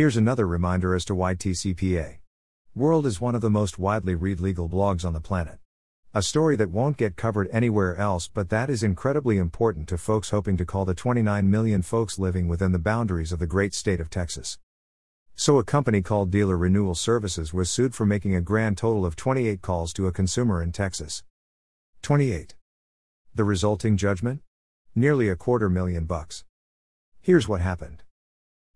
Here's another reminder as to why TCPA. World is one of the most widely read legal blogs on the planet. A story that won't get covered anywhere else, but that is incredibly important to folks hoping to call the 29 million folks living within the boundaries of the great state of Texas. So, a company called Dealer Renewal Services was sued for making a grand total of 28 calls to a consumer in Texas. 28. The resulting judgment? Nearly a quarter million bucks. Here's what happened.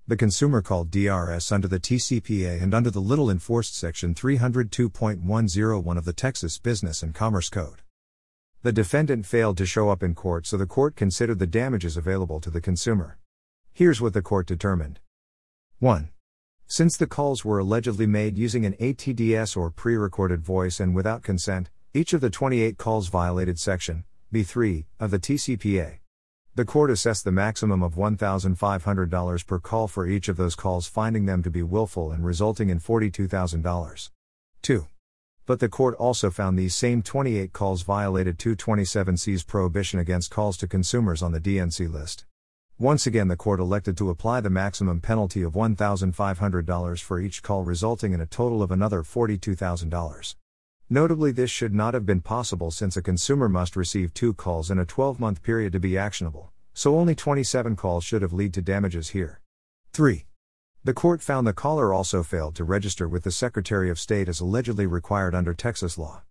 The consumer called DRS under the TCPA and under the little enforced section 302.101 of the Texas Business and Commerce Code. The defendant failed to show up in court, so the court considered the damages available to the consumer. Here's what the court determined 1. Since the calls were allegedly made using an ATDS or pre recorded voice and without consent, each of the 28 calls violated Section B3 of the TCPA. The court assessed the maximum of $1,500 per call for each of those calls, finding them to be willful and resulting in $42,000. 2. But the court also found these same 28 calls violated 227C's prohibition against calls to consumers on the DNC list. Once again, the court elected to apply the maximum penalty of $1,500 for each call, resulting in a total of another $42,000. Notably, this should not have been possible since a consumer must receive two calls in a 12 month period to be actionable, so only 27 calls should have led to damages here. 3. The court found the caller also failed to register with the Secretary of State as allegedly required under Texas law.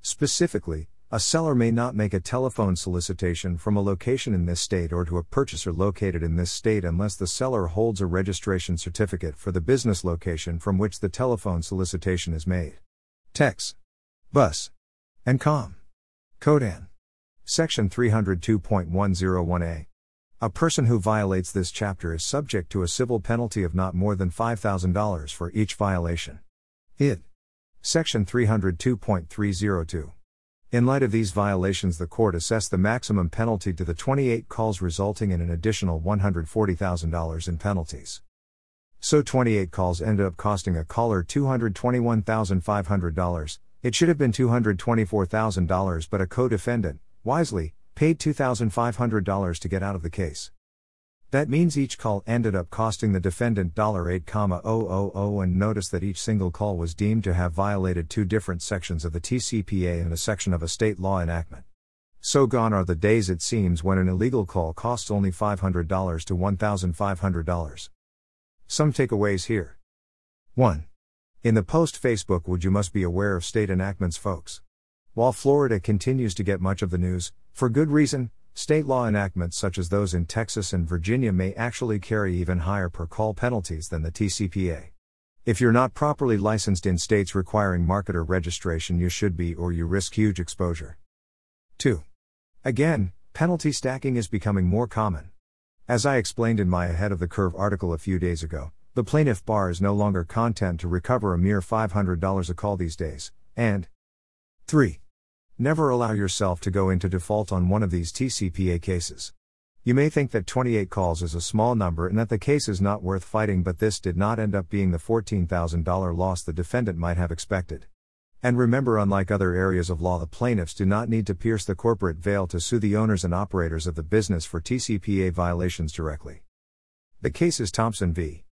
Specifically, a seller may not make a telephone solicitation from a location in this state or to a purchaser located in this state unless the seller holds a registration certificate for the business location from which the telephone solicitation is made. Tex. Bus. And Com. Codan. Section 302.101a. A person who violates this chapter is subject to a civil penalty of not more than $5,000 for each violation. Id. Section 302.302. In light of these violations, the court assessed the maximum penalty to the 28 calls, resulting in an additional $140,000 in penalties. So 28 calls ended up costing a caller $221,500, it should have been $224,000, but a co defendant, wisely, paid $2,500 to get out of the case. That means each call ended up costing the defendant $8,000 and notice that each single call was deemed to have violated two different sections of the TCPA and a section of a state law enactment. So gone are the days it seems when an illegal call costs only $500 to $1,500. Some takeaways here. 1. In the post Facebook would you must be aware of state enactments, folks. While Florida continues to get much of the news, for good reason, state law enactments such as those in Texas and Virginia may actually carry even higher per call penalties than the TCPA. If you're not properly licensed in states requiring marketer registration, you should be or you risk huge exposure. 2. Again, penalty stacking is becoming more common. As I explained in my Ahead of the Curve article a few days ago, the plaintiff bar is no longer content to recover a mere $500 a call these days. And 3. Never allow yourself to go into default on one of these TCPA cases. You may think that 28 calls is a small number and that the case is not worth fighting, but this did not end up being the $14,000 loss the defendant might have expected. And remember, unlike other areas of law, the plaintiffs do not need to pierce the corporate veil to sue the owners and operators of the business for TCPA violations directly. The case is Thompson v.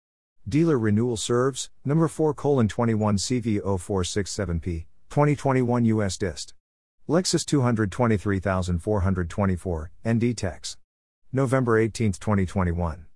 Dealer renewal serves, number 4 colon 21 CV 0467P, 2021 US Dist. LEXIS 223424, ND Tex. November 18, 2021.